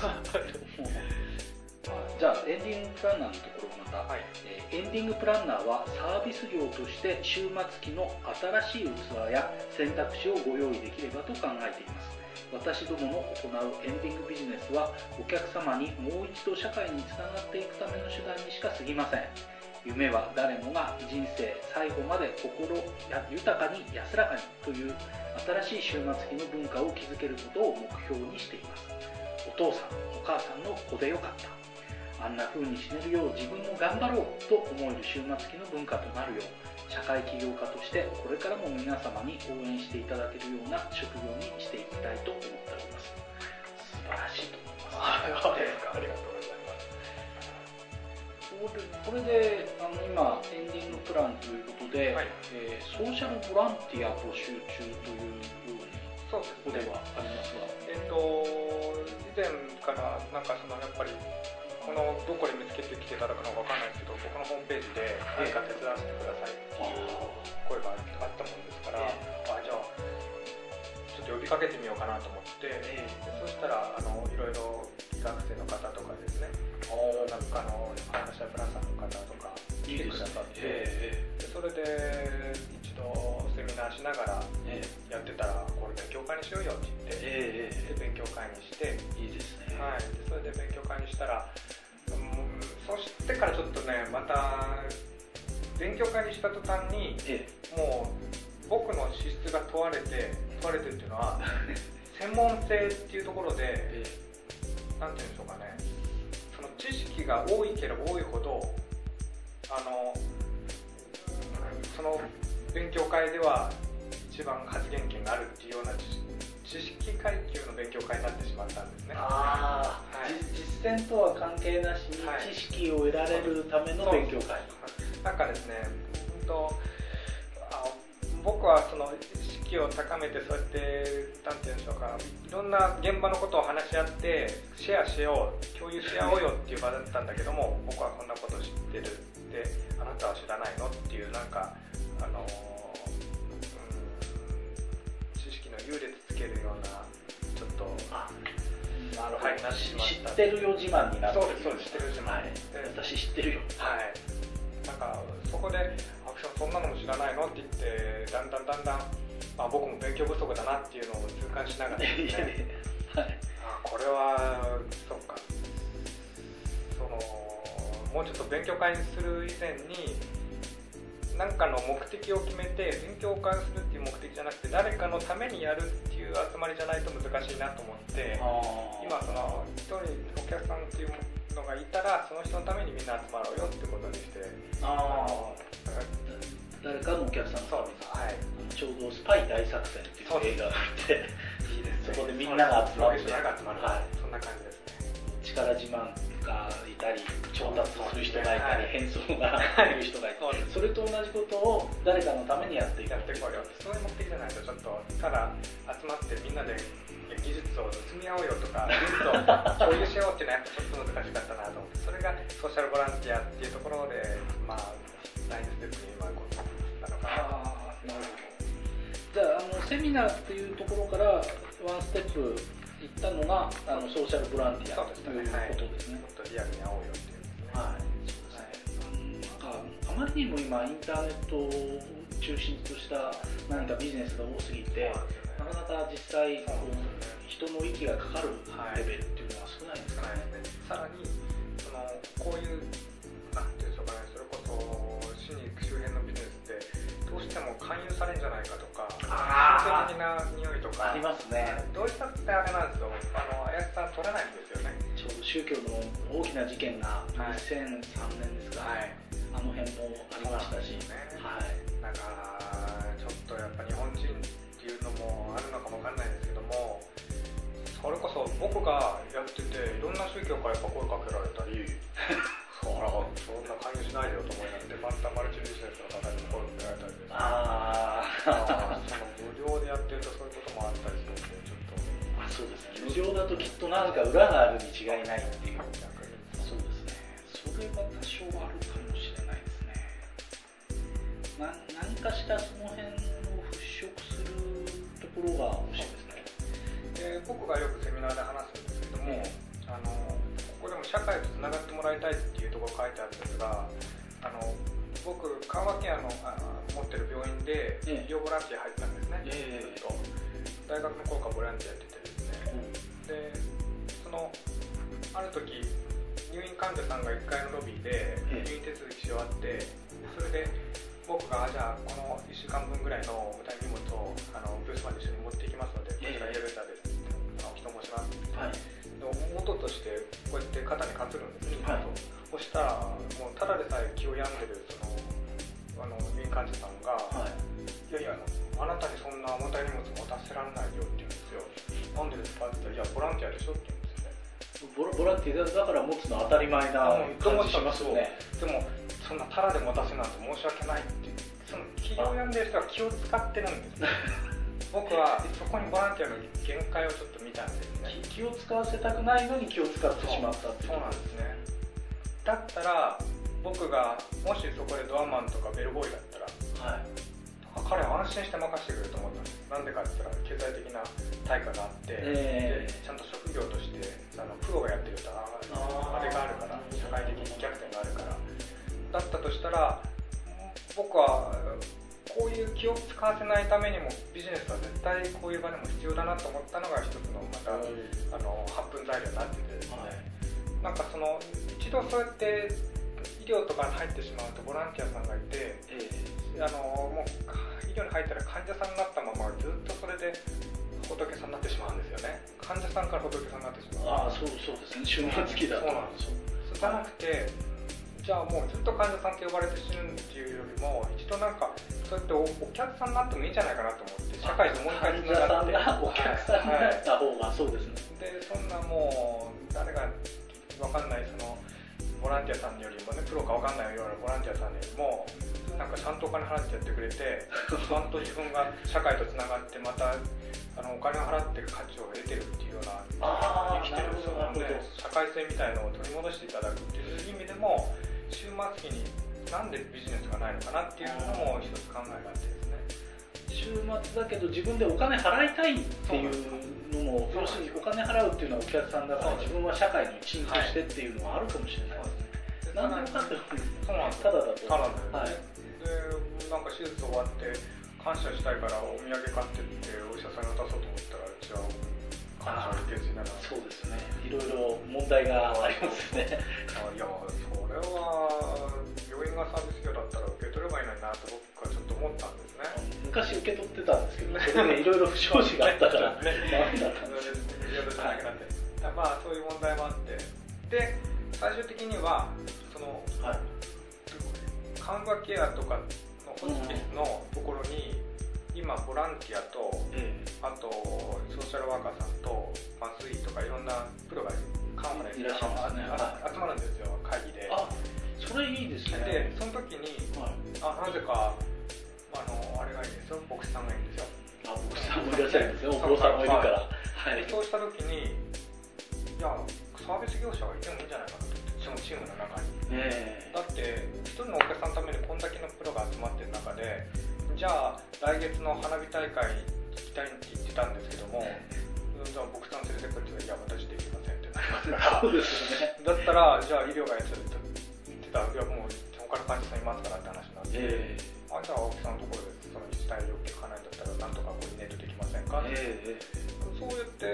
じゃあエンディングプランナーのところまた、はい、えー、エンディングプランナーはサービス業として終末期の新しい器や選択肢をご用意できればと考えています。私どもの行うエンディングビジネスはお客様にもう一度社会につながっていくための手段にしか過ぎません。夢は誰もが人生最後まで心豊かに安らかにという新しい終末期の文化を築けることを目標にしていますお父さんお母さんの子でよかった。あんな風に死ねるよう自分も頑張ろうと思える終末期の文化となるよう社会起業家としてこれからも皆様に応援していただけるような職業にしていきたいと思っております。素晴らしいと思います。ありがとうこれであの今エンディングプランということで、はい、えー、ソーシャルボランティア募集中というようにそうです、ね、ではありますが、えっ、ー、と以前からなんかそのやっぱりこのどこで見つけてきていただくのかわかんないですけど僕のホームページで何か手伝わせてくださいっていう声があったもんですから、あじゃあちょっと呼びかけてみようかなと思って、えー、そしたらあのいろいろ学生の方とかですねなんかあの話しプランさんの方とか来てくださって、でそれで一度セミナーしながらやってたら、これ勉強会にしようよって言って、勉強会にした途端に、もう僕の資質が問われて問われてるっていうのは 専門性っていうところで、なんていうんでしょうかね。知識が多いければ多いほどあのその勉強会では一番発言権があるっていうような知識階級の勉強会になってしまったんですね。ああ、はい、実践とは関係なしに知識を得られるための勉強会、はい、なんかですね本当僕はその意識を高めてそうやって何て言うんでしょうかいろんな現場のことを話し合ってシェアしよう共有し合おうよっていう場だったんだけども僕はこんなこと知ってるであなたは知らないのっていうなんかあの、うん、知識の優劣つけるようなちょっとなるほど、はい、知ってるよ自慢になってそうですそうです知ってる自慢、はい、私知ってるよらないのって言ってだんだんだんだん、まあ、僕も勉強不足だなっていうのを痛感しながらですねはい、あこれはそうかそのもうちょっと勉強会にする以前に何かの目的を決めて勉強会をするっていう目的じゃなくて誰かのためにやるっていう集まりじゃないと難しいなと思って今その一人お客さんっていうのがいたらその人のためにみんな集まろうよってことにしてあ誰かのお客さんのはい、ちょうど「スパイ大作戦」っていう映画があっていいです、ね、そこでみんなが集まる、はい、そんな感じですね。力自慢がいたり調達する人がいたり、変装がいる人がいたり、それと同じことを誰かのためにやっていくやっていこうよ。そういう目的じゃないとちょっとただ集まってみんなで技術を盗み合おうよとか 技術を共有しようっていうのはやっぱちょっと難しかったなと思って。それがソーシャルボランティアっていうところでまあ第2ステップに今こうなのかななるほどじゃああのセミナーっていうところからワンステップいったのがあのソーシャルボランティアということですね。もっとリアルに会おうよっていうですね。はい。なんかあまりにも今インターネットを中心とした何かビジネスが多すぎて、なかなか実際こう人の息がかかるレベルっていうきな事件が2003年ですか、はい、あの辺もありましたし、ね、はい。だからちょっとやっぱ日本人っていうのもあるのかもわかんないですけども。それこそ僕がやってていろんな宗教からやっぱ声かけられたり そらそんな勧誘しないでよと思いながらまたマルチビジネスの方にも声かけられたりですね。ああその無料でやってるとそういうこともあったりするんでちょっと。あそうですね。無料だときっと何か裏があるに違いないっていうれは多少あるかもしれないですね。な何かしらその辺を払拭するところが欲しいですね。で僕がよくセミナーで話すんですけども、あえたいっていうところ書いてあるんですがあの僕緩和ケアのあ持ってる病院で医療ボランティア入ったんですね、ええ、ずっと。大学の頃からボランティアやっててですね、でそのある時入院患者さんが1階のロビーで入院手続きし終わってそれで僕がじゃあこの1週間分ぐらいの重たい荷物をあのブースまで一緒に持っていきますのでこちらエレベーターで青木と申します、はい、で元としてこうやって肩に担ぐんですね、はい、そしたらもうただでさえ気を病んでるそのあの入院患者さんが、はい、いやいやあなたにそんな重たい荷物持たせられないよって言うんですよ。なんでですかって言ったらいやボランティアでしょって言うんですよ。ねボランティアだから持つの当たり前な感じしますよね。でもそんなタダで持たせなんて申し訳ないってその気を病んでる人は気を使ってるんですね。僕はそこにボランティアの限界をちょっと見たんですね。気を使わせたくないのに気を使ってしまったってそうなんですね。だったら僕がもしそこでドアマンとかベルボーイだったら、はい、彼は安心して任せてくれると思ったんです。なんでかって言ったら経済的な対価があって、えー、ちゃんと職業としてあのプロがやってるとあれがあるから社会的に逆転があるからだったとしたら僕はこういう気を使わせないためにもビジネスは絶対こういう場でも必要だなと思ったのが一つのまた、あの発奮材料になっててですね、はい、なんかその一度そうやって医療とかに入ってしまうとボランティアさんがいて、えー、あのもう医療に入ったら患者さんになったままずっとそれで仏さんになってしまうんですよね。患者さんから仏さんになってしまう。ああそうそうですね。終末期だ。そうなんですよ。じゃなくてじゃあもうずっと患者さんって呼ばれて死ぬっていうよりも一度なんかそうやってお客さんになってもいいんじゃないかなと思って社会ともう一回つながって。お客さんになった方がそうですね、でそんなもう誰が分かんないそのボランティアさんよりもねプロか分かんないようなボランティアさんよりもなんかちゃんとお金払ってやってくれてちゃんと自分が社会とつながってまたあのお金を払ってる価値を得てるっていうような生きてる人なので社会性みたいのを取り戻していただくっていう意味でも週末期になんでビジネスがないのかなっていうのも一つ考えがあってですね。週末だけど自分でお金払いたいっていうのも要するにお金払うっていうのはお客さんだから自分は社会の一員としてっていうのはあるかもしれないですね、はい、何でもかんでもただだと。ただだよね、はい、でなんか手術終わって感謝したいからお土産買って題がありますね。あいやれは病院がサービス業だったら受け取ればいいのになと僕はちょっと思ったんですね。昔受け取ってたんですけど、それでいろいろ不祥事があったからね。だったんで。すまあそういう問題もあって。で最終的にはその、はい、看護ケアとかのホスピスのところに、今ボランティアと、あとソーシャルワーカーさんと麻酔とかいろんなプロがカンファレンスいらっしゃいますね、集まるんですよ会議で。あそれいいですね。でその時に、はい、あなぜかあのあれがいいですよ。牧師さんがいいんですよ。あ牧師さんもいらっしゃるんですよお坊さんもいるから、はい、そうした時にいやサービス業者がいてもいいんじゃないかなとそのチームの中に、え。ー、だって一人のお客さんのためにこんだけのプロが集まってる中でじゃあ来月の花火大会行きたいって言ってたんですけども、じゃあ僕さん連れてくって言ったらいや私できませんそうですよね。だったらじゃあ医療がやってたいやもう他の患者さんいますからって話になって、えー、あじゃあ青木さんのところでその自治体要求かないんだったらなんとかコーディネートできませんか、えー、そうやって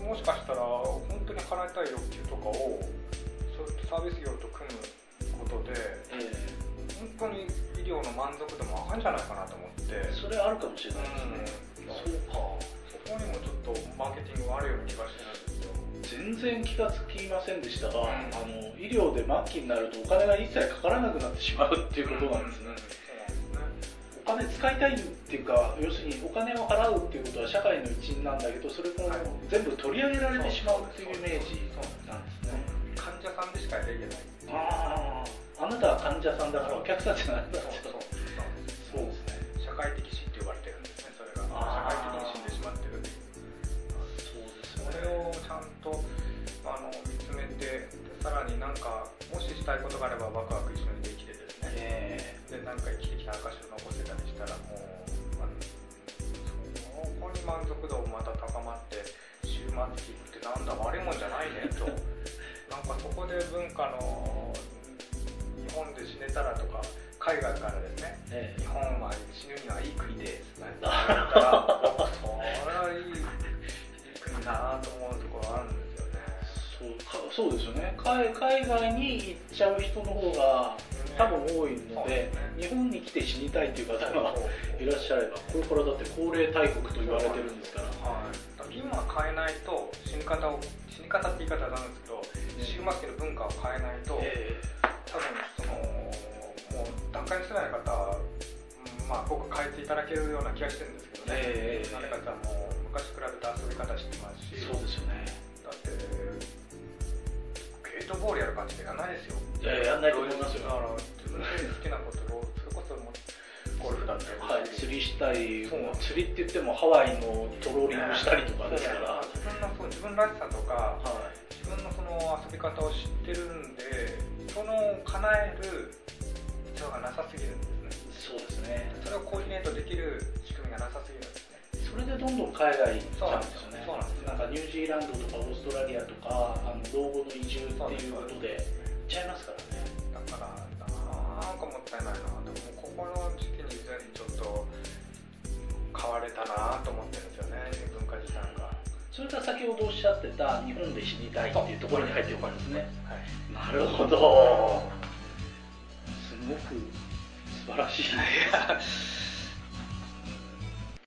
もしかしたら本当に叶えたい欲求とかをそうサービス業と組むことで、えー、本当に医療の満足度も上がるんじゃないかなと思って。それあるかもしれないですね、うん、そうか。そこにもちょっとマーケティングがあるような気がしてる全然気がつきませんでしたが、あの医療で末期になるとお金が一切かからなくなってしまうっていうことなんですね。お金使いたいっていうか要するにお金を払うっていうことは社会の一員なんだけどそれも全部取り上げられてしまうっていうイメージ。なんですね。患者さんでしかやれない。あああなたは患者さんだからお客さんじゃないんだそうたいことがあればワクワク一緒にできてですね、えー、でなんか生きてきた証を残せたりしたらもうあのそこに満足度もまた高まって終末期ってなんだ悪いもんじゃないねと。なんかそこで文化の日本で死ねたらとか海外からですね、ええ、日本は死ぬにはいい国です。なんて言ったらそれはいい国だなと思うそうですよね。海海外に行っちゃう人の方が多分多いので、ね、日本に来て死にたいという方がいらっしゃればこれからだって高齢大国と言われてるんですから、はい、今変えないと死に方を死に方って言い方なんですけど、終末期の文化を変えないと、えー、多分そのもう段階世代の方まあ、僕変えていただけるような気がしてるんですけどね、えー、誰かさんも昔比べた遊び方してますし。そうですよね。だってゲートボールやる感じでやらないですよ。いややんないと思いますよ。だから自分で好きなことをそれこそもゴルフだったり、はい、釣りしたり釣りって言ってもハワイのトローリングしたりとかですから、自分のそう自分らしさとか、はい、自分のその遊び方を知ってるんでその叶える必要がなさすぎるんですね。そうですね。それをコーディネートできる仕組みがなさすぎるんですね。それでどんどん海外行っちゃうんですかニュージーランドとかオーストラリアとかあの老後の移住っていうことで行っちゃいますからね。だからなんかもったいないなでもここの時期に以前にちょっと変われたなと思ってるんですよね文化遺産がそれから先ほどおっしゃってた日本で死にたいっていうところに入っておかんですね、はい、なるほど